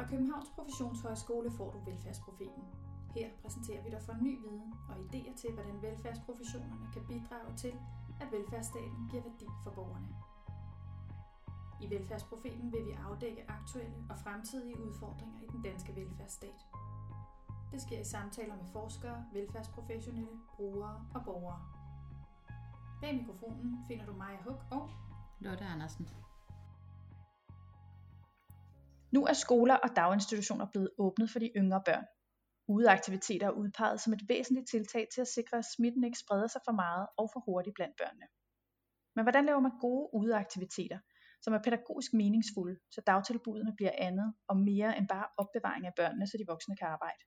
Fra Københavns Professionshøjskole får du Velfærdsprofeten. Her præsenterer vi dig for ny viden og idéer til, hvordan velfærdsprofessionerne kan bidrage til, at velfærdsstaten giver værdi for borgerne. I Velfærdsprofeten vil vi afdække aktuelle og fremtidige udfordringer i den danske velfærdsstat. Det sker i samtaler med forskere, velfærdsprofessionelle, brugere og borgere. Bag mikrofonen finder du Maja Huk og Lotte Andersen. Nu er skoler og daginstitutioner blevet åbnet for de yngre børn. Udeaktiviteter er udpeget som et væsentligt tiltag til at sikre, at smitten ikke spreder sig for meget og for hurtigt blandt børnene. Men hvordan laver man gode udeaktiviteter, som er pædagogisk meningsfulde, så dagtilbudene bliver andet og mere end bare opbevaring af børnene, så de voksne kan arbejde?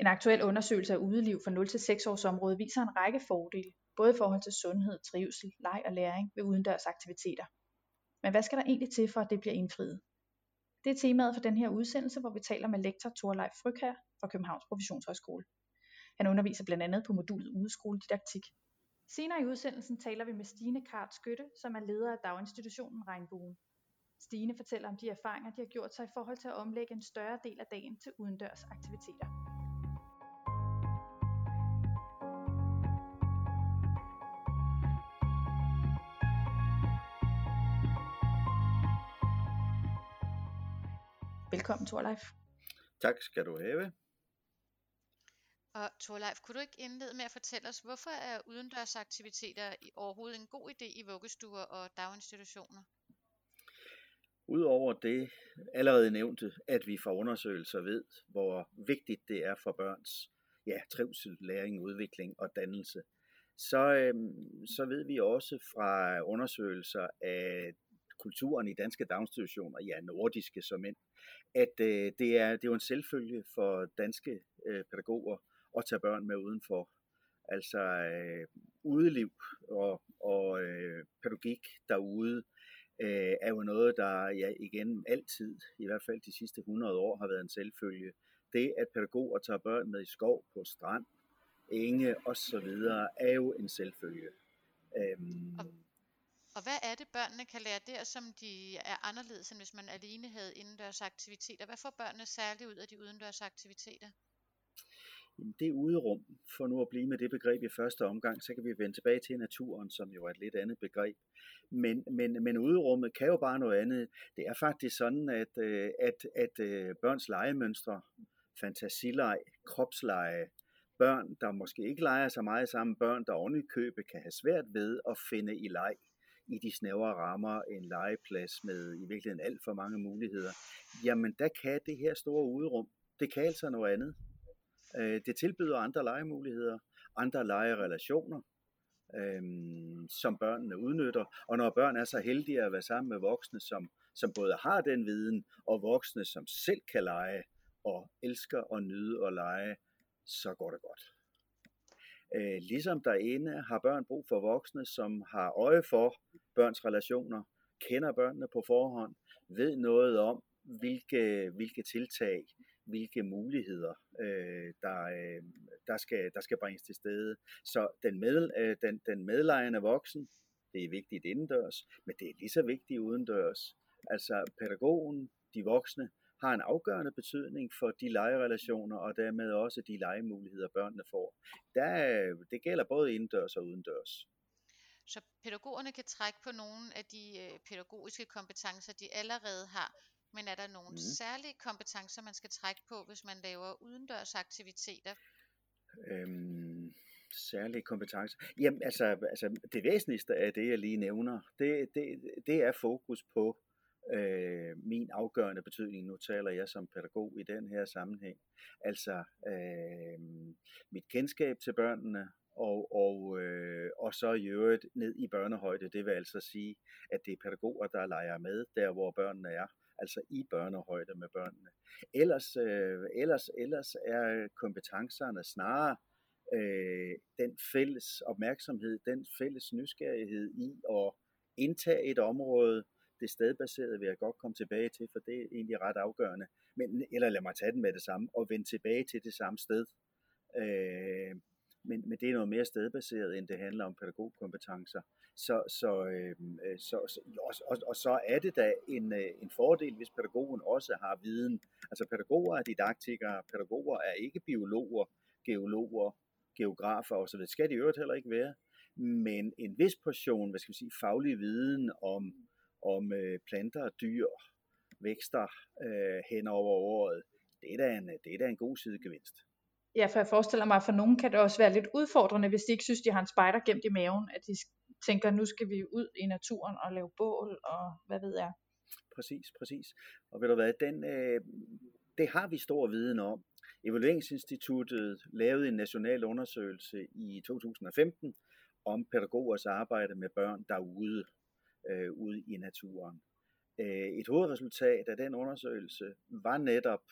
En aktuel undersøgelse af udeliv for 0-6 års område viser en række fordele, både i forhold til sundhed, trivsel, leg og læring ved udendørs aktiviteter. Men hvad skal der egentlig til for, at det bliver indfriet? Det er temaet for den her udsendelse, hvor vi taler med lektor Thorleif Frykær fra Københavns Professionshøjskole. Han underviser blandt andet på modulet udeskoledidaktik. Senere i udsendelsen taler vi med Stine Kart Skytte, som er leder af daginstitutionen Regnbuen. Stine fortæller om de erfaringer, de har gjort sig i forhold til at omlægge en større del af dagen til udendørs aktiviteter. Velkommen, Thorleif. Tak skal du have. Og Torleif, kunne du ikke indlede med at fortælle os, hvorfor er udendørsaktiviteter overhovedet en god idé i vuggestuer og daginstitutioner? Udover det allerede nævnte, at vi fra undersøgelser ved, hvor vigtigt det er for børns ja, trivsel, læring, udvikling og dannelse, så, øhm, så ved vi også fra undersøgelser af kulturen i danske daginstitutioner, ja nordiske som end, at øh, det, er, det er jo en selvfølge for danske øh, pædagoger at tage børn med udenfor. Altså øh, udeliv og, og øh, pædagogik derude øh, er jo noget, der ja, igen altid, i hvert fald de sidste 100 år, har været en selvfølge. Det, at pædagoger tager børn med i skov, på strand, enge osv., er jo en selvfølge. Øhm, og, og hvad er det, børnene kan lære der, som de er anderledes, end hvis man alene havde indendørs aktiviteter? Hvad får børnene særligt ud af de udendørs aktiviteter? Jamen, det uderum, for nu at blive med det begreb i første omgang, så kan vi vende tilbage til naturen, som jo er et lidt andet begreb. Men, men, men uderummet kan jo bare noget andet. Det er faktisk sådan, at, øh, at, at, øh, børns legemønstre, fantasileg, kropsleje, børn, der måske ikke leger så meget sammen, børn, der oven købe kan have svært ved at finde i leg i de snævre rammer en legeplads med i virkeligheden alt for mange muligheder, jamen der kan det her store uderum, det kan altså noget andet. Øh, det tilbyder andre legemuligheder, andre legerelationer, øhm, som børnene udnytter. Og når børn er så heldige at være sammen med voksne, som, som både har den viden, og voksne, som selv kan lege, og elsker og nyde og lege, så går det godt. Øh, ligesom derinde har børn brug for voksne, som har øje for børns relationer, kender børnene på forhånd, ved noget om, hvilke, hvilke tiltag, hvilke muligheder, øh, der, øh, der, skal, der skal bringes til stede. Så den, med, øh, den, den medlejende voksen, det er vigtigt indendørs, men det er lige så vigtigt udendørs. Altså pædagogen, de voksne, har en afgørende betydning for de legerelationer og dermed også de legemuligheder, børnene får. Der, det gælder både indendørs og udendørs. Så pædagogerne kan trække på nogle af de øh, pædagogiske kompetencer, de allerede har, men er der nogle mm. særlige kompetencer, man skal trække på, hvis man laver udendørs aktiviteter? Øhm, særlige kompetencer? Jamen, altså, altså det væsentligste af det, jeg lige nævner, det, det, det er fokus på øh, min afgørende betydning. Nu taler jeg som pædagog i den her sammenhæng. Altså øh, mit kendskab til børnene, og, og, øh, og så i øvrigt ned i børnehøjde. Det vil altså sige, at det er pædagoger, der leger med der, hvor børnene er altså i børnehøjde med børnene. Ellers, øh, ellers, ellers er kompetencerne snarere øh, den fælles opmærksomhed, den fælles nysgerrighed i at indtage et område, det stedbaserede vil jeg godt komme tilbage til, for det er egentlig ret afgørende. Men, eller lad mig tage den med det samme, og vende tilbage til det samme sted. Øh, men, men det er noget mere stedbaseret, end det handler om pædagogkompetencer. Så, så, øh, så, så og, og, og så er det da en, øh, en fordel, hvis pædagogen også har viden. Altså pædagoger er didaktikere, pædagoger er ikke biologer, geologer, geografer osv. Det skal de øvrigt heller ikke være. Men en vis portion, hvad skal vi sige, faglig viden om, om øh, planter, dyr, vækster øh, hen over året, det er, da en, det er da en god sidegevinst. Ja, for jeg forestiller mig, at for nogen kan det også være lidt udfordrende, hvis de ikke synes, de har en spejder gemt i maven, at de tænker, nu skal vi ud i naturen og lave bål, og hvad ved jeg. Præcis, præcis. Og ved du hvad, den, øh, det har vi stor viden om. Evalueringsinstituttet lavede en national undersøgelse i 2015 om pædagogers arbejde med børn derude, øh, ude i naturen. Øh, et hovedresultat af den undersøgelse var netop,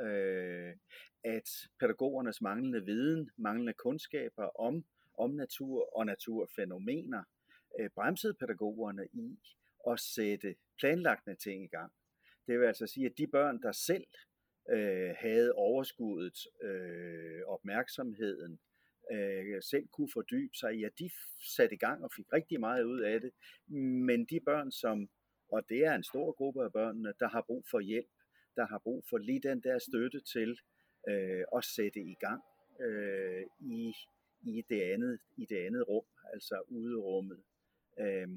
øh, at pædagogernes manglende viden, manglende kundskaber om, om natur og naturfænomener øh, bremsede pædagogerne i at sætte planlagte ting i gang. Det vil altså sige, at de børn, der selv øh, havde overskuddet, øh, opmærksomheden, øh, selv kunne fordybe sig i, at de satte i gang og fik rigtig meget ud af det. Men de børn, som, og det er en stor gruppe af børnene, der har brug for hjælp, der har brug for lige den der støtte til øh, at sætte i gang øh, i, i, det andet, i det andet rum, altså uderummet. Øh,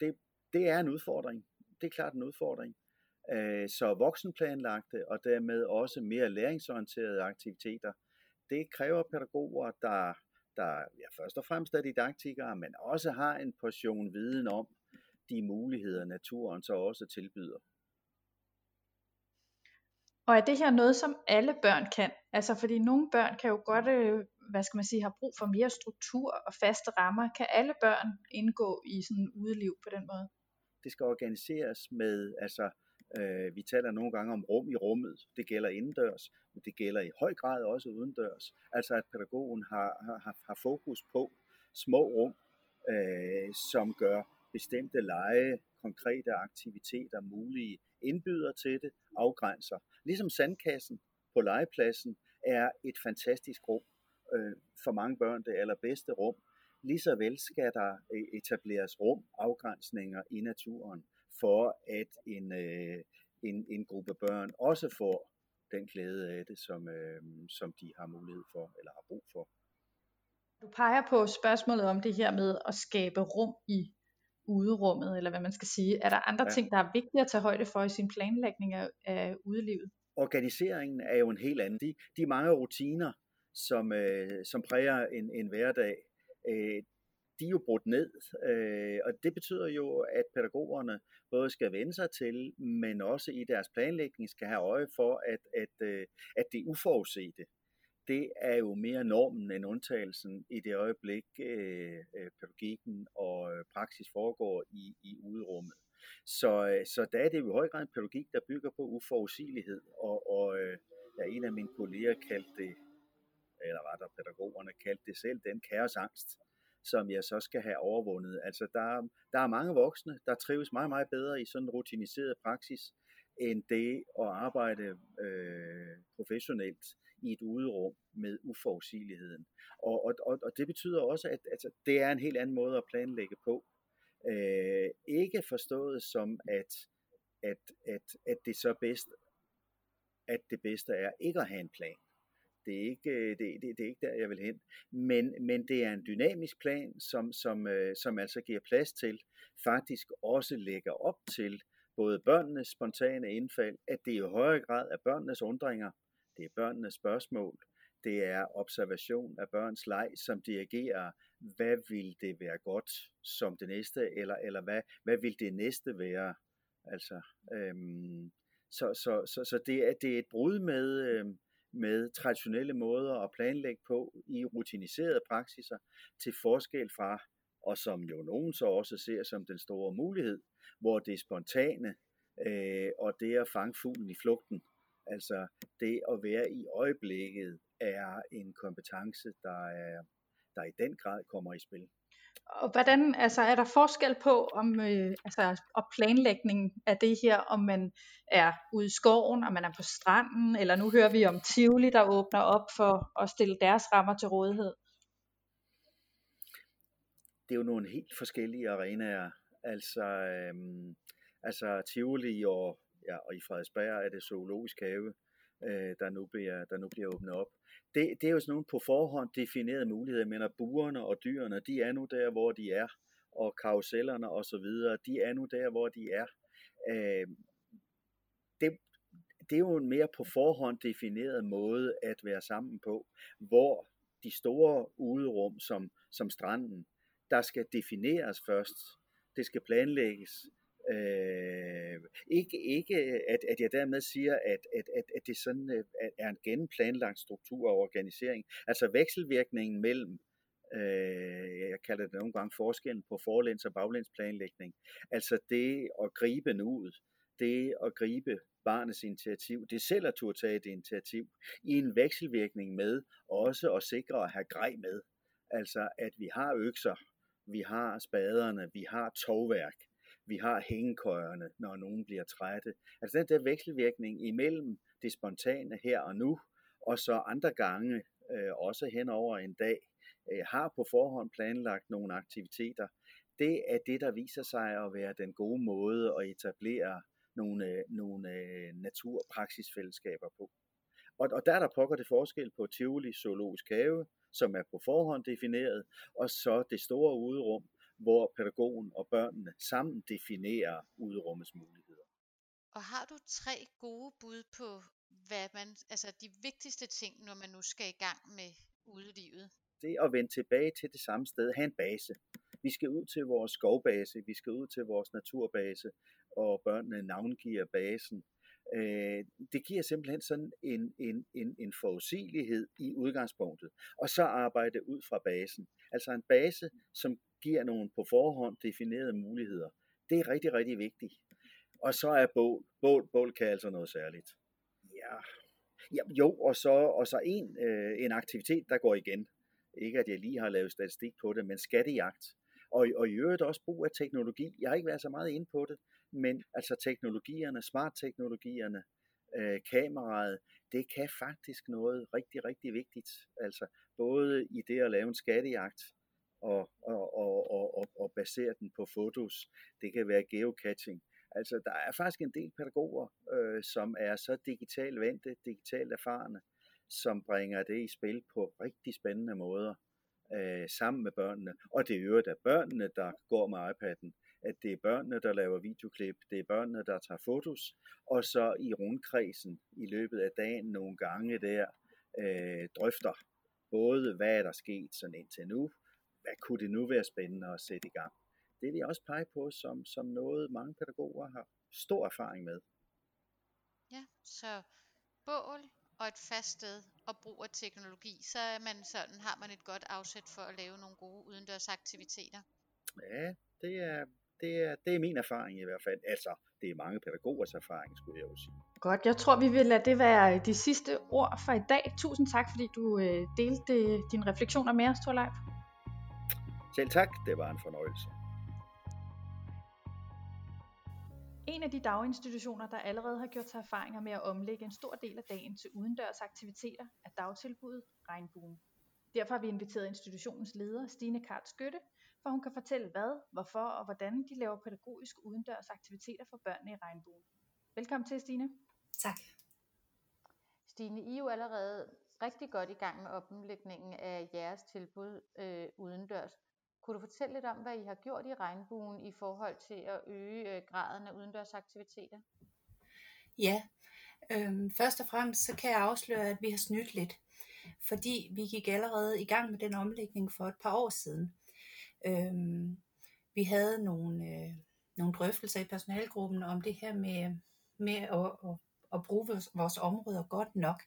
det, det er en udfordring. Det er klart en udfordring. Øh, så voksenplanlagte og dermed også mere læringsorienterede aktiviteter, det kræver pædagoger, der, der ja, først og fremmest er didaktikere, men også har en portion viden om de muligheder, naturen så også tilbyder. Og er det her noget, som alle børn kan? Altså fordi nogle børn kan jo godt, øh, hvad skal man sige, have brug for mere struktur og faste rammer. Kan alle børn indgå i sådan en udeliv på den måde? Det skal organiseres med, altså Øh, vi taler nogle gange om rum i rummet. Det gælder indendørs, men det gælder i høj grad også udendørs. Altså at pædagogen har, har, har fokus på små rum, øh, som gør bestemte lege, konkrete aktiviteter mulige, indbyder til det, afgrænser. Ligesom sandkassen på legepladsen er et fantastisk rum. Øh, for mange børn det allerbedste rum. Lige så vel skal der øh, etableres rum, afgrænsninger i naturen for at en, øh, en, en gruppe børn også får den glæde af det, som, øh, som de har mulighed for eller har brug for. Du peger på spørgsmålet om det her med at skabe rum i uderummet, eller hvad man skal sige. Er der andre ja. ting, der er vigtige at tage højde for i sin planlægning af, af udelivet? Organiseringen er jo en helt anden. De, de mange rutiner, som, øh, som præger en, en hverdag, øh, de er jo brudt ned, øh, og det betyder jo, at pædagogerne både skal vende sig til, men også i deres planlægning skal have øje for, at, at, øh, at det uforudsete, det er jo mere normen end undtagelsen i det øjeblik, øh, øh pædagogikken og øh, praksis foregår i, i uderummet. Så, øh, så der er det jo i høj grad en pædagogik, der bygger på uforudsigelighed, og, og ja, en af mine kolleger kaldte det, eller rettere pædagogerne kaldte det selv, den kaosangst som jeg så skal have overvundet. Altså der, der er mange voksne, der trives meget, meget bedre i sådan en rutiniseret praksis, end det at arbejde øh, professionelt i et uderum med uforudsigeligheden. Og, og, og, og det betyder også, at altså, det er en helt anden måde at planlægge på. Øh, ikke forstået som, at, at, at, at det så bedst, at det bedste er ikke at have en plan. Det er ikke, øh, det, det, det er ikke der, jeg vil hen. Men, men det er en dynamisk plan, som, som, øh, som altså giver plads til, faktisk også lægger op til både børnenes spontane indfald, at det i højere grad er børnenes undringer, det er børnenes spørgsmål, det er observation af børns leg, som dirigerer, hvad vil det være godt som det næste, eller, eller hvad, hvad vil det næste være? Altså, øhm, så, så, så, så det, er, det er et brud med, øhm, med traditionelle måder at planlægge på i rutiniserede praksiser til forskel fra, og som jo nogen så også ser som den store mulighed, hvor det spontane øh, og det at fange fuglen i flugten, altså det at være i øjeblikket, er en kompetence, der, er, der i den grad kommer i spil. Og hvordan, altså er der forskel på om øh, altså, og planlægningen af det her, om man er ude i skoven, om man er på stranden, eller nu hører vi om Tivoli, der åbner op for at stille deres rammer til rådighed? det er jo nogle helt forskellige arenaer. Altså, øhm, altså Tivoli og, ja, og i Frederiksberg er det zoologisk have, øh, der, nu bliver, der nu bliver åbnet op. Det, det er jo sådan nogle på forhånd definerede muligheder. men at buerne og dyrene, de er nu der, hvor de er, og karusellerne og så videre, de er nu der, hvor de er. Øh, det, det er jo en mere på forhånd defineret måde at være sammen på, hvor de store uderum som, som stranden, der skal defineres først. Det skal planlægges. Øh, ikke ikke at, at jeg dermed siger, at, at, at, at det sådan øh, er en genplanlagt struktur og organisering. Altså vekselvirkningen mellem øh, jeg kalder det nogle gange forskellen på forlæns- og baglænsplanlægning, Altså det at gribe nuet, det at gribe barnets initiativ, det selv at turde tage et initiativ, i en vekselvirkning med også at sikre at have grej med. Altså at vi har økser, vi har spaderne, vi har tovværk, vi har hængekøjerne, når nogen bliver trætte. Altså den der vekselvirkning imellem det spontane her og nu, og så andre gange, øh, også hen over en dag, øh, har på forhånd planlagt nogle aktiviteter. Det er det, der viser sig at være den gode måde at etablere nogle, øh, nogle øh, naturpraksisfællesskaber på. Og, og der er der pokker det forskel på Tivoli Zoologisk Have, som er på forhånd defineret, og så det store uderum, hvor pædagogen og børnene sammen definerer uderummets muligheder. Og har du tre gode bud på, hvad man, altså de vigtigste ting, når man nu skal i gang med udelivet? Det at vende tilbage til det samme sted, have en base. Vi skal ud til vores skovbase, vi skal ud til vores naturbase, og børnene navngiver basen. Øh, det giver simpelthen sådan en, en, en, en forudsigelighed i udgangspunktet, og så arbejde ud fra basen. Altså en base, som giver nogle på forhånd definerede muligheder. Det er rigtig, rigtig vigtigt. Og så er bål. Bål, bål kan altså noget særligt. Ja, ja jo, og så, og så en, øh, en aktivitet, der går igen. Ikke at jeg lige har lavet statistik på det, men skattejagt. Og, og i øvrigt også brug af teknologi. Jeg har ikke været så meget inde på det, men altså teknologierne, smart-teknologierne, øh, kameraet, det kan faktisk noget rigtig, rigtig vigtigt. Altså både i det at lave en skattejagt, og, og, og, og, og, og basere den på fotos. Det kan være geocaching. Altså, der er faktisk en del pædagoger, øh, som er så digitalt vendte, digitalt erfarne, som bringer det i spil på rigtig spændende måder øh, sammen med børnene. Og det er jo at børnene, der går med iPad'en at det er børnene, der laver videoklip, det er børnene, der tager fotos, og så i rundkredsen i løbet af dagen nogle gange der øh, drøfter både, hvad er der sket sådan indtil nu, hvad kunne det nu være spændende at sætte i gang. Det vil jeg også pege på som, som noget, mange pædagoger har stor erfaring med. Ja, så bål og et fast sted og brug af teknologi, så er man sådan, har man et godt afsæt for at lave nogle gode udendørs aktiviteter. Ja, det er, det er, det er min erfaring i hvert fald. Altså, det er mange pædagogers erfaring, skulle jeg jo sige. Godt, jeg tror, vi vil lade det være de sidste ord for i dag. Tusind tak, fordi du øh, delte dine refleksioner med os, Torleif. Selv tak, det var en fornøjelse. En af de daginstitutioner, der allerede har gjort sig erfaringer med at omlægge en stor del af dagen til udendørs aktiviteter, er dagtilbuddet Regnbuen. Derfor har vi inviteret institutionens leder, Stine Kart Skytte, for hun kan fortælle hvad, hvorfor og hvordan de laver pædagogisk udendørs aktiviteter for børnene i Regnbuen. Velkommen til, Stine. Tak. Stine, I er jo allerede rigtig godt i gang med omlægningen af jeres tilbud øh, udendørs. Kunne du fortælle lidt om, hvad I har gjort i Regnbuen i forhold til at øge øh, graden af udendørs aktiviteter? Ja, øhm, først og fremmest så kan jeg afsløre, at vi har snydt lidt, fordi vi gik allerede i gang med den omlægning for et par år siden. Øhm, vi havde nogle, øh, nogle drøftelser i personalgruppen om det her med, med at, at, at bruge vores, vores områder godt nok,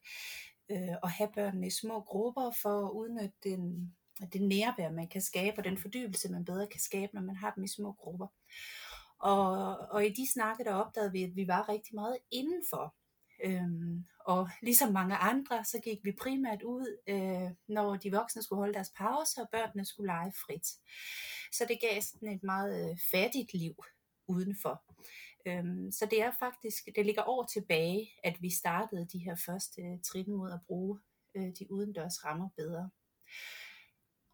øh, og have børnene i små grupper for at udnytte den, det nærvær, man kan skabe, og den fordybelse, man bedre kan skabe, når man har dem i små grupper. Og, og i de snakke, der opdagede vi, at vi var rigtig meget indenfor. Øhm, og ligesom mange andre, så gik vi primært ud, øh, når de voksne skulle holde deres pause, og børnene skulle lege frit. Så det gav sådan et meget øh, fattigt liv udenfor. Øhm, så det er faktisk, det ligger år tilbage, at vi startede de her første øh, trin mod at bruge øh, de udendørs rammer bedre.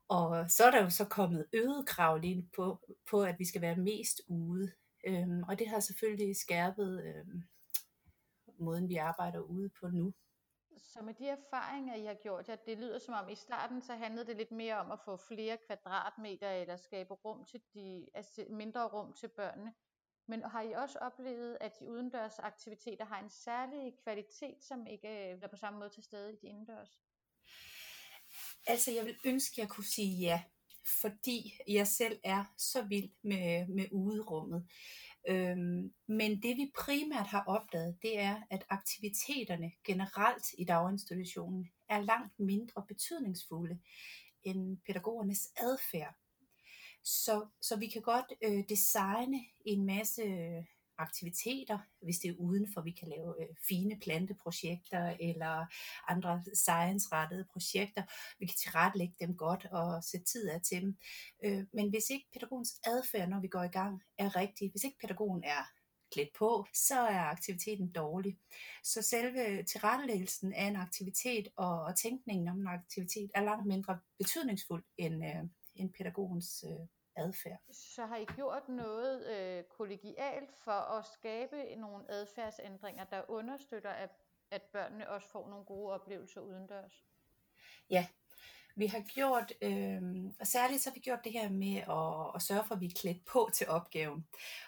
Og så er der jo så kommet øget krav lige på, på at vi skal være mest ude. Øhm, og det har selvfølgelig skærpet øhm, måden, vi arbejder ude på nu. Så med de erfaringer, I har gjort jer, det lyder som om i starten, så handlede det lidt mere om at få flere kvadratmeter eller skabe rum til de, altså mindre rum til børnene. Men har I også oplevet, at de udendørs aktiviteter har en særlig kvalitet, som ikke øh, er på samme måde til stede i de indendørs? Altså, jeg vil ønske, at jeg kunne sige ja, fordi jeg selv er så vild med, med uderummet. Øhm, men det vi primært har opdaget, det er, at aktiviteterne generelt i daginstitutionen er langt mindre betydningsfulde end pædagogernes adfærd. Så, så vi kan godt øh, designe en masse aktiviteter, hvis det er udenfor, vi kan lave øh, fine planteprojekter eller andre science-rettede projekter. Vi kan tilrettelægge dem godt og sætte tid af til dem. Øh, men hvis ikke pædagogens adfærd, når vi går i gang, er rigtig, hvis ikke pædagogen er klædt på, så er aktiviteten dårlig. Så selve tilrettelæggelsen af en aktivitet og, og tænkningen om en aktivitet er langt mindre betydningsfuld end, øh, end pædagogens øh, adfærd. Så har I gjort noget øh, kollegialt for at skabe nogle adfærdsændringer, der understøtter, at, at børnene også får nogle gode oplevelser udendørs? Ja, vi har gjort, øh, og særligt så har vi gjort det her med at, at sørge for, at vi er klædt på til opgaven.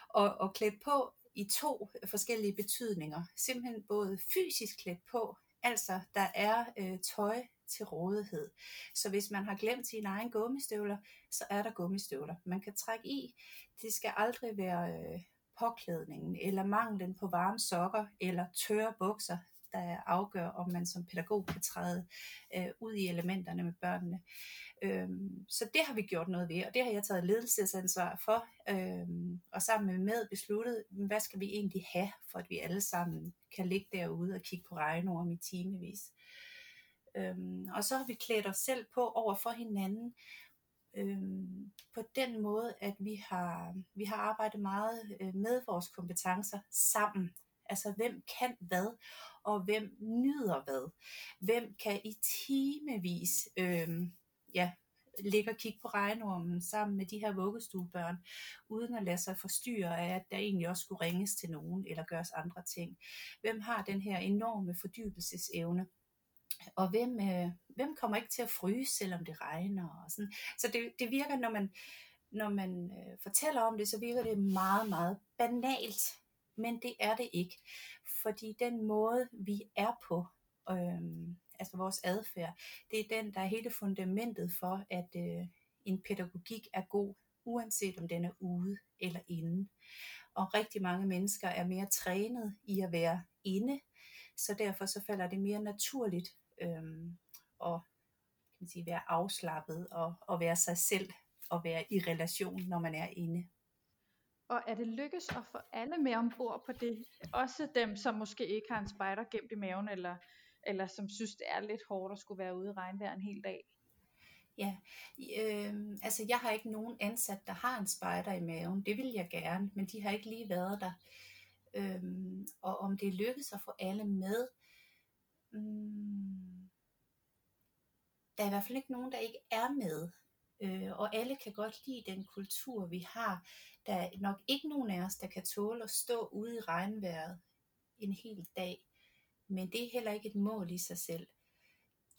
Og, og klædt på i to forskellige betydninger. Simpelthen både fysisk klædt på, altså der er øh, tøj til rådighed. Så hvis man har glemt sine egne gummistøvler, så er der gummistøvler. Man kan trække i. Det skal aldrig være øh, påklædningen, eller manglen på varme sokker, eller tørre bukser, der afgør, om man som pædagog kan træde øh, ud i elementerne med børnene. Øhm, så det har vi gjort noget ved, og det har jeg taget ledelsesansvar for, øhm, og sammen med med besluttet, hvad skal vi egentlig have, for at vi alle sammen kan ligge derude og kigge på regnorm i timevis. Øhm, og så har vi klædt os selv på over for hinanden, øhm, på den måde, at vi har, vi har arbejdet meget øh, med vores kompetencer sammen. Altså hvem kan hvad, og hvem nyder hvad. Hvem kan i timevis øhm, ja, ligge og kigge på regnormen sammen med de her vuggestuebørn, uden at lade sig forstyrre af, at der egentlig også skulle ringes til nogen, eller gøres andre ting. Hvem har den her enorme fordybelsesevne? Og hvem, øh, hvem kommer ikke til at fryse, selvom det regner og sådan. Så det, det virker, når man, når man øh, fortæller om det, så virker det meget, meget banalt. Men det er det ikke. Fordi den måde, vi er på, øh, altså vores adfærd, det er den, der er hele fundamentet for, at øh, en pædagogik er god, uanset om den er ude eller inde. Og rigtig mange mennesker er mere trænet i at være inde, så derfor så falder det mere naturligt øhm, og kan man sige, være afslappet og, og være sig selv og være i relation, når man er inde. Og er det lykkes at få alle med ombord på det? Også dem, som måske ikke har en spejder gemt i maven, eller, eller som synes, det er lidt hårdt at skulle være ude i regnvejr en hel dag? Ja, øh, altså jeg har ikke nogen ansat, der har en spejder i maven. Det vil jeg gerne, men de har ikke lige været der. Øh, og om det lykkes at få alle med, mm, der er i hvert fald ikke nogen, der ikke er med. Øh, og alle kan godt lide den kultur, vi har. Der er nok ikke nogen af os, der kan tåle at stå ude i regnvejret en hel dag. Men det er heller ikke et mål i sig selv.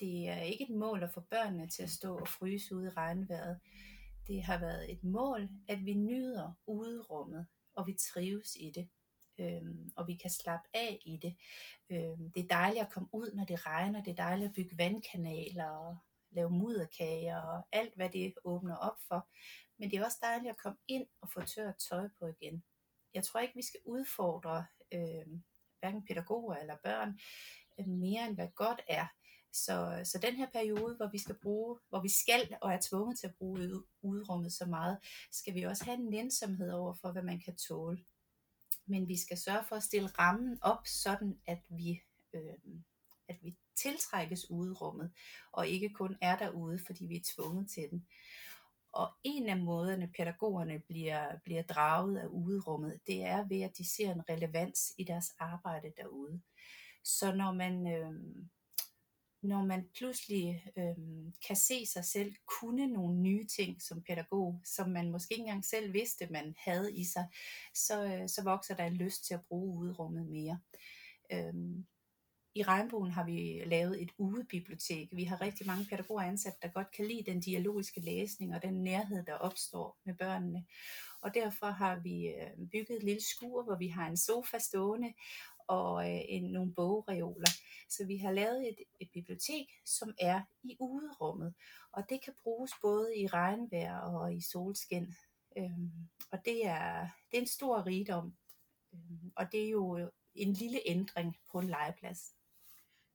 Det er ikke et mål at få børnene til at stå og fryse ude i regnvejret. Det har været et mål, at vi nyder uderummet, og vi trives i det øhm, og vi kan slappe af i det. Øhm, det er dejligt at komme ud, når det regner, det er dejligt at bygge vandkanaler og lave mudderkager og alt, hvad det åbner op for. Men det er også dejligt at komme ind og få tørt tøj på igen. Jeg tror ikke, vi skal udfordre øh, hverken pædagoger eller børn øh, mere end hvad godt er. Så, så den her periode, hvor vi skal bruge, hvor vi skal og er tvunget til at bruge udrummet så meget, skal vi også have en nænsomhed over for, hvad man kan tåle men vi skal sørge for at stille rammen op, sådan at vi, øh, at vi tiltrækkes ude i rummet, og ikke kun er derude, fordi vi er tvunget til den. Og en af måderne, pædagogerne bliver, bliver draget af uderummet, det er ved, at de ser en relevans i deres arbejde derude. Så når man, øh, når man pludselig øh, kan se sig selv kunne nogle nye ting som pædagog, som man måske ikke engang selv vidste, man havde i sig, så, øh, så vokser der en lyst til at bruge udrummet mere. Øh, i Regnbogen har vi lavet et ugebibliotek. Vi har rigtig mange pædagoger ansat, der godt kan lide den dialogiske læsning og den nærhed, der opstår med børnene. Og derfor har vi øh, bygget et lille skur, hvor vi har en sofa stående og øh, en, nogle bogreoler. Så vi har lavet et, et bibliotek, som er i uderummet. Og det kan bruges både i regnvejr og i solskin. Øhm, og det er, det er en stor rigdom. Øhm, og det er jo øh, en lille ændring på en legeplads.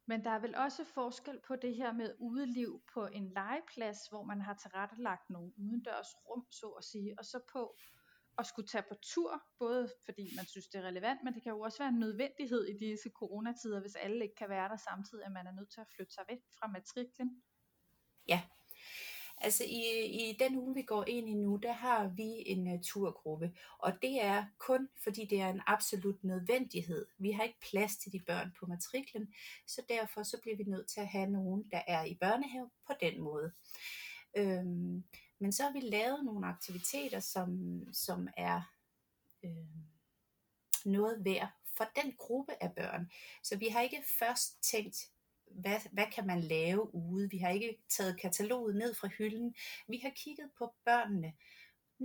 Men der er vel også forskel på det her med udeliv på en legeplads, hvor man har tilrettelagt nogle udendørs rum, så at sige, og så på at skulle tage på tur, både fordi man synes, det er relevant, men det kan jo også være en nødvendighed i disse coronatider, hvis alle ikke kan være der samtidig, at man er nødt til at flytte sig væk fra matriklen. Ja, Altså i, i den uge, vi går ind i nu, der har vi en uh, turgruppe, og det er kun fordi det er en absolut nødvendighed. Vi har ikke plads til de børn på matriklen, så derfor så bliver vi nødt til at have nogen, der er i børnehave på den måde. Øhm, men så har vi lavet nogle aktiviteter, som, som er øh, noget værd for den gruppe af børn. Så vi har ikke først tænkt, hvad, hvad kan man lave ude? Vi har ikke taget kataloget ned fra hylden. Vi har kigget på børnene.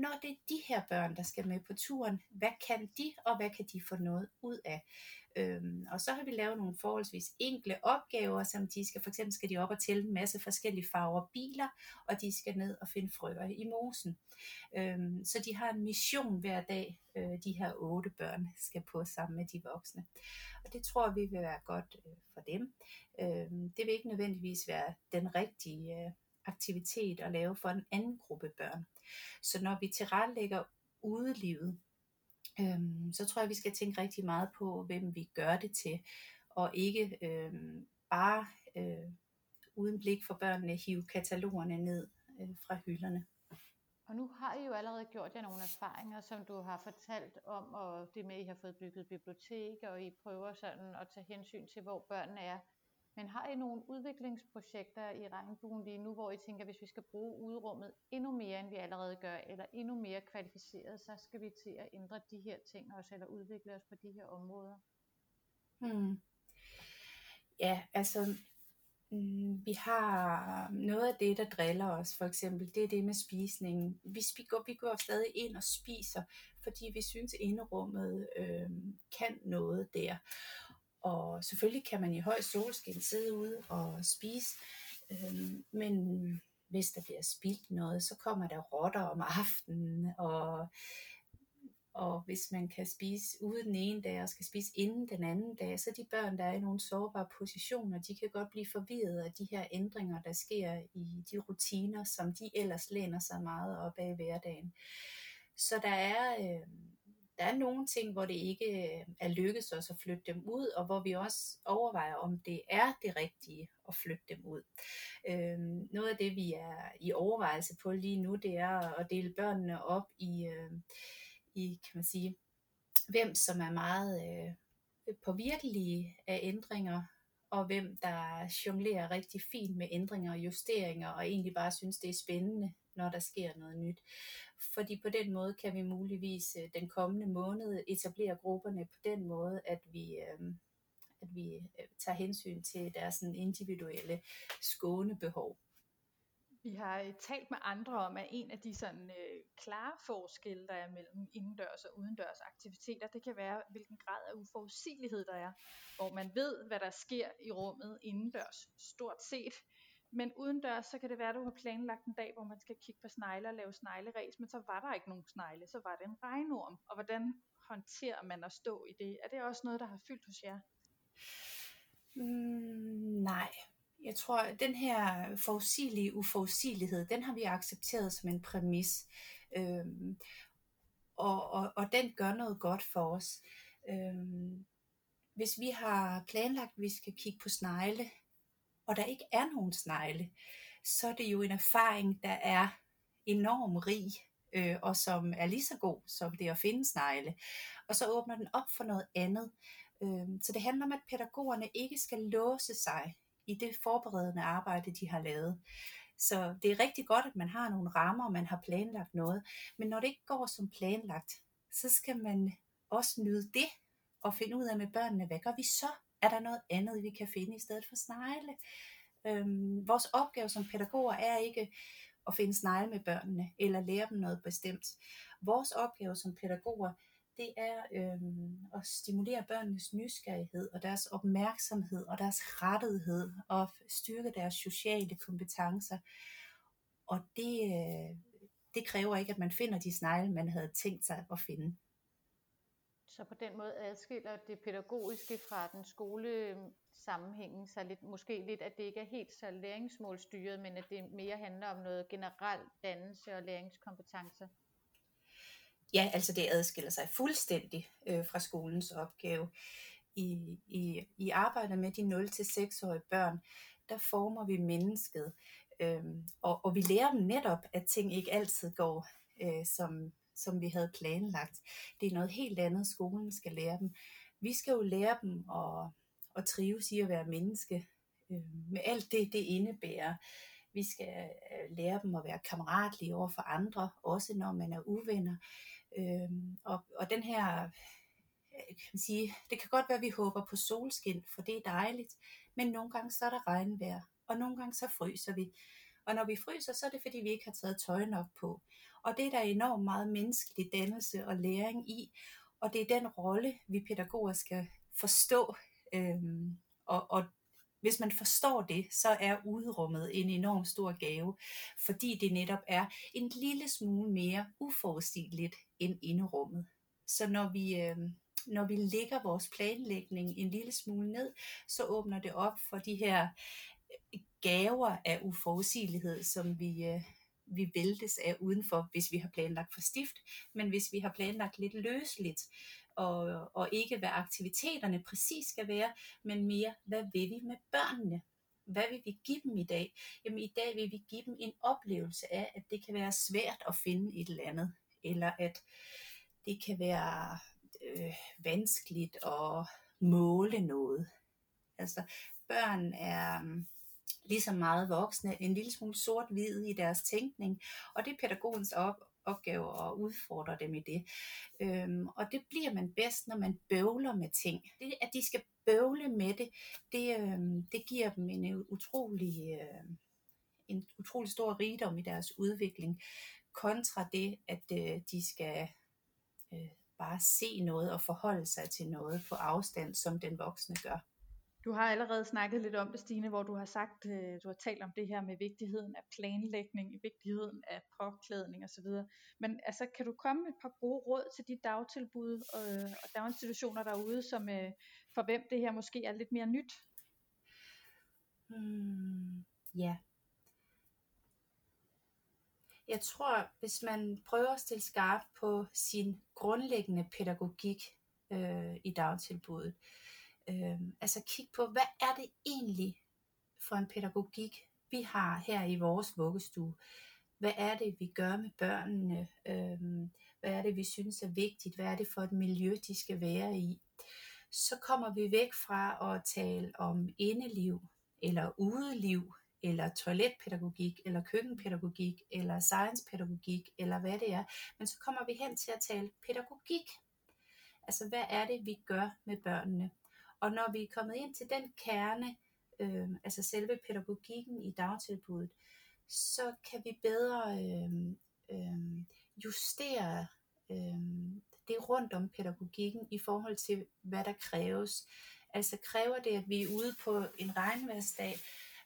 Når det er de her børn, der skal med på turen, hvad kan de, og hvad kan de få noget ud af? Øhm, og så har vi lavet nogle forholdsvis enkle opgaver, som de skal, for eksempel skal de op og tælle en masse forskellige farver biler, og de skal ned og finde frøer i mosen. Øhm, så de har en mission hver dag, øh, de her otte børn skal på sammen med de voksne. Og det tror vi vil være godt øh, for dem. Øhm, det vil ikke nødvendigvis være den rigtige øh, aktivitet at lave for en anden gruppe børn. Så når vi tilrettelægger udelivet, øhm, så tror jeg, vi skal tænke rigtig meget på, hvem vi gør det til, og ikke øhm, bare øh, uden blik for børnene hive katalogerne ned øh, fra hylderne. Og nu har I jo allerede gjort jer nogle erfaringer, som du har fortalt om, og det med, at I har fået bygget bibliotek, og I prøver sådan at tage hensyn til, hvor børnene er. Men har I nogle udviklingsprojekter i regnbuen lige nu, hvor I tænker, hvis vi skal bruge udrummet endnu mere, end vi allerede gør, eller endnu mere kvalificeret, så skal vi til at ændre de her ting også, eller udvikle os på de her områder? Hmm. Ja, altså mm, vi har noget af det, der driller os, for eksempel, det er det med spisningen. Vi, går, vi går stadig ind og spiser, fordi vi synes, at inderummet øh, kan noget der. Og selvfølgelig kan man i høj solskin sidde ude og spise, øh, men hvis der bliver spildt noget, så kommer der rotter om aftenen, og, og hvis man kan spise ude den ene dag og skal spise inden den anden dag, så de børn, der er i nogle sårbare positioner, de kan godt blive forvirret af de her ændringer, der sker i de rutiner, som de ellers læner sig meget op af i hverdagen. Så der er... Øh, der er nogle ting, hvor det ikke øh, er lykkedes os at flytte dem ud, og hvor vi også overvejer, om det er det rigtige at flytte dem ud. Øhm, noget af det, vi er i overvejelse på lige nu, det er at dele børnene op i, øh, i kan man sige, hvem som er meget øh, påvirkelige af ændringer, og hvem der jonglerer rigtig fint med ændringer og justeringer, og egentlig bare synes, det er spændende, når der sker noget nyt fordi på den måde kan vi muligvis øh, den kommende måned etablere grupperne på den måde, at vi, øh, at vi øh, tager hensyn til deres sådan, individuelle skånebehov. Vi har talt med andre om, at en af de sådan øh, klare forskelle, der er mellem indendørs og udendørs aktiviteter, det kan være, hvilken grad af uforudsigelighed der er, hvor man ved, hvad der sker i rummet indendørs stort set, men udendørs, så kan det være, at du har planlagt en dag, hvor man skal kigge på snegle og lave snegleræs, men så var der ikke nogen snegle, så var det en regnorm. Og hvordan håndterer man at stå i det? Er det også noget, der har fyldt hos jer? Mm, nej. Jeg tror, at den her forudsigelige uforudsigelighed, den har vi accepteret som en præmis. Øhm, og, og, og den gør noget godt for os. Øhm, hvis vi har planlagt, at vi skal kigge på snegle, og der ikke er nogen snegle, så er det jo en erfaring, der er enormt rig, øh, og som er lige så god som det at finde snegle. Og så åbner den op for noget andet. Øh, så det handler om, at pædagogerne ikke skal låse sig i det forberedende arbejde, de har lavet. Så det er rigtig godt, at man har nogle rammer, og man har planlagt noget. Men når det ikke går som planlagt, så skal man også nyde det, og finde ud af med børnene, hvad gør vi så? Er der noget andet, vi kan finde i stedet for snegle? Øhm, vores opgave som pædagoger er ikke at finde snegle med børnene, eller lære dem noget bestemt. Vores opgave som pædagoger, det er øhm, at stimulere børnenes nysgerrighed og deres opmærksomhed og deres rettighed og styrke deres sociale kompetencer. Og det, øh, det kræver ikke, at man finder de snegle, man havde tænkt sig at finde. Så på den måde adskiller det pædagogiske fra den skole sammenhængen sig lidt, måske lidt, at det ikke er helt så læringsmålstyret, men at det mere handler om noget generelt dannelse og læringskompetencer. Ja, altså det adskiller sig fuldstændig øh, fra skolens opgave. I, i, I arbejder med de 0-6-årige børn, der former vi mennesket, øh, og, og vi lærer dem netop, at ting ikke altid går, øh, som, som vi havde planlagt. Det er noget helt andet, skolen skal lære dem. Vi skal jo lære dem at, at trives i at være menneske, øh, med alt det, det indebærer. Vi skal øh, lære dem at være kammeratlige over for andre, også når man er uvenner. Øh, og, og den her, øh, kan man sige, det kan godt være, at vi håber på solskin, for det er dejligt, men nogle gange så er der regnvejr, og nogle gange så fryser vi. Og når vi fryser, så er det fordi, vi ikke har taget tøj nok på. Og det er der enormt meget menneskelig dannelse og læring i. Og det er den rolle, vi pædagoger skal forstå. Øhm, og, og hvis man forstår det, så er udrummet en enorm stor gave, fordi det netop er en lille smule mere uforudsigeligt end inderummet. Så når vi, øh, når vi lægger vores planlægning en lille smule ned, så åbner det op for de her øh, gaver af uforudsigelighed, som vi, øh, vi væltes af udenfor, hvis vi har planlagt for stift, men hvis vi har planlagt lidt løsligt, og, og ikke hvad aktiviteterne præcis skal være, men mere, hvad vil vi med børnene? Hvad vil vi give dem i dag? Jamen i dag vil vi give dem en oplevelse af, at det kan være svært at finde et eller andet, eller at det kan være øh, vanskeligt at måle noget. Altså børn er lige så meget voksne, en lille smule sort-hvid i deres tænkning, og det er pædagogens op, opgave at udfordre dem i det. Øhm, og det bliver man bedst, når man bøvler med ting. Det, at de skal bøvle med det, det, øhm, det giver dem en øh, utrolig, øh, en utrolig stor rigdom i deres udvikling, kontra det, at øh, de skal øh, bare se noget og forholde sig til noget på afstand, som den voksne gør. Du har allerede snakket lidt om det, Stine, hvor du har sagt, øh, du har talt om det her med vigtigheden af planlægning, vigtigheden af påklædning osv. Men altså, kan du komme med et par gode råd til de dagtilbud og, og daginstitutioner derude, som øh, for hvem det her måske er lidt mere nyt? Hmm, ja. Jeg tror, hvis man prøver at stille skarp på sin grundlæggende pædagogik øh, i dagtilbuddet, øh, Øhm, altså kigge på, hvad er det egentlig for en pædagogik, vi har her i vores vuggestue? Hvad er det, vi gør med børnene? Øh, hvad er det, vi synes er vigtigt? Hvad er det for et miljø, de skal være i? Så kommer vi væk fra at tale om indeliv, eller udeliv, eller toiletpædagogik, eller køkkenpædagogik, eller sciencepædagogik, eller hvad det er. Men så kommer vi hen til at tale pædagogik. Altså, hvad er det, vi gør med børnene? Og når vi er kommet ind til den kerne, øh, altså selve pædagogikken i dagtilbuddet, så kan vi bedre øh, øh, justere øh, det rundt om pædagogikken i forhold til, hvad der kræves. Altså kræver det, at vi er ude på en regnværsdag,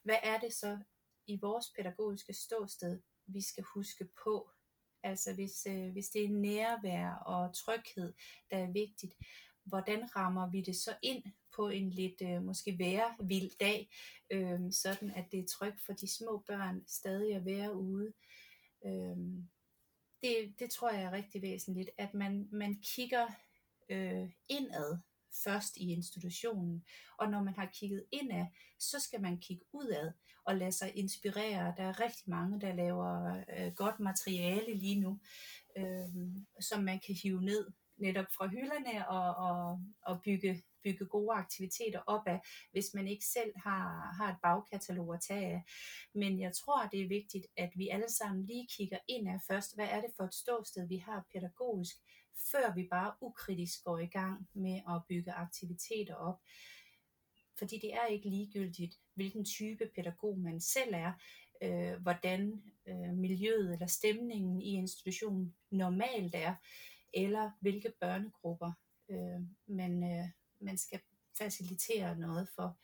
hvad er det så i vores pædagogiske ståsted, vi skal huske på? Altså hvis, øh, hvis det er nærvær og tryghed, der er vigtigt, hvordan rammer vi det så ind på en lidt øh, måske være vild dag, øh, sådan at det er trygt for de små børn stadig at være ude. Øh, det, det tror jeg er rigtig væsentligt, at man, man kigger øh, indad først i institutionen, og når man har kigget indad, så skal man kigge udad og lade sig inspirere. Der er rigtig mange, der laver øh, godt materiale lige nu, øh, som man kan hive ned netop fra hylderne og, og, og bygge bygge gode aktiviteter op af, hvis man ikke selv har, har et bagkatalog at tage af. Men jeg tror, det er vigtigt, at vi alle sammen lige kigger ind af først, hvad er det for et ståsted, vi har pædagogisk, før vi bare ukritisk går i gang med at bygge aktiviteter op. Fordi det er ikke ligegyldigt, hvilken type pædagog man selv er, øh, hvordan øh, miljøet eller stemningen i institutionen normalt er, eller hvilke børnegrupper øh, man, øh, man skal facilitere noget for.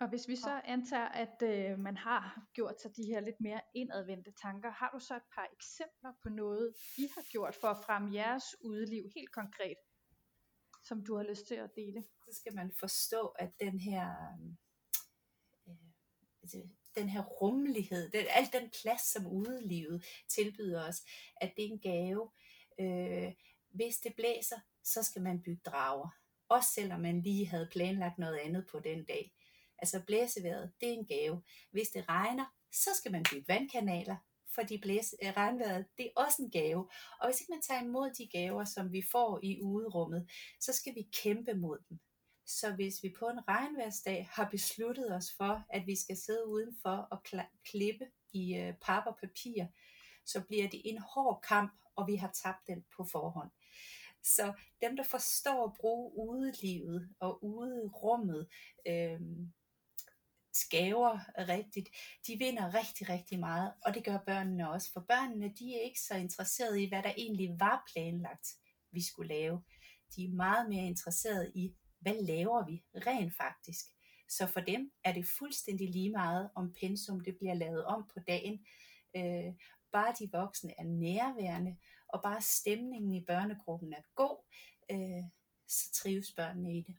Og hvis vi så antager, at øh, man har gjort sig de her lidt mere indadvendte tanker, har du så et par eksempler på noget, I har gjort for at fremme jeres udeliv helt konkret, som du har lyst til at dele? Så skal man forstå, at den her, øh, altså, den her rummelighed, den, al den plads, som udelivet tilbyder os, at det er en gave. Øh, hvis det blæser, så skal man bygge drager. Også selvom man lige havde planlagt noget andet på den dag. Altså blæsevejret, det er en gave. Hvis det regner, så skal man bygge vandkanaler, fordi blæse, øh, regnvejret, det er også en gave. Og hvis ikke man tager imod de gaver, som vi får i uderummet, så skal vi kæmpe mod dem. Så hvis vi på en regnværsdag har besluttet os for, at vi skal sidde udenfor og klippe i øh, pap og papir, så bliver det en hård kamp, og vi har tabt den på forhånd. Så dem, der forstår at bruge udelivet og ude rummet, øh, skaver rigtigt, de vinder rigtig, rigtig meget, og det gør børnene også. For børnene, de er ikke så interesserede i, hvad der egentlig var planlagt, vi skulle lave. De er meget mere interesserede i, hvad laver vi rent faktisk? Så for dem er det fuldstændig lige meget, om pensum det bliver lavet om på dagen. Øh, bare de voksne er nærværende, og bare stemningen i børnegruppen er god, øh, så trives børnene i det.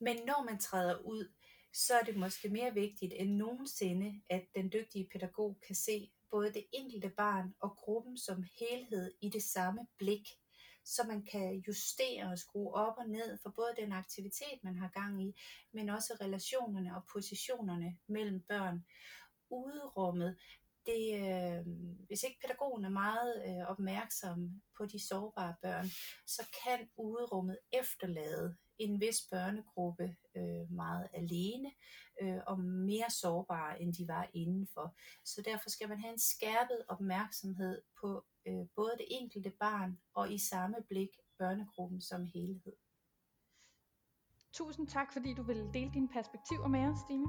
Men når man træder ud, så er det måske mere vigtigt end nogensinde, at den dygtige pædagog kan se både det enkelte barn og gruppen som helhed i det samme blik så man kan justere og skrue op og ned for både den aktivitet, man har gang i, men også relationerne og positionerne mellem børn. Uderummet, det, øh, hvis ikke pædagogen er meget øh, opmærksom på de sårbare børn, så kan uderummet efterlade en vis børnegruppe øh, meget alene øh, og mere sårbare, end de var indenfor. Så derfor skal man have en skærpet opmærksomhed på øh, både det enkelte barn og i samme blik børnegruppen som helhed. Tusind tak, fordi du ville dele dine perspektiver med os, Stine.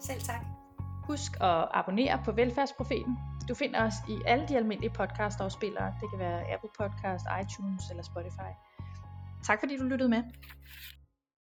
Selv tak. Husk at abonnere på Velfærdsprofeten. Du finder os i alle de almindelige podcast-afspillere. Det kan være Apple Podcast, iTunes eller Spotify. Tak fordi du lyttede med.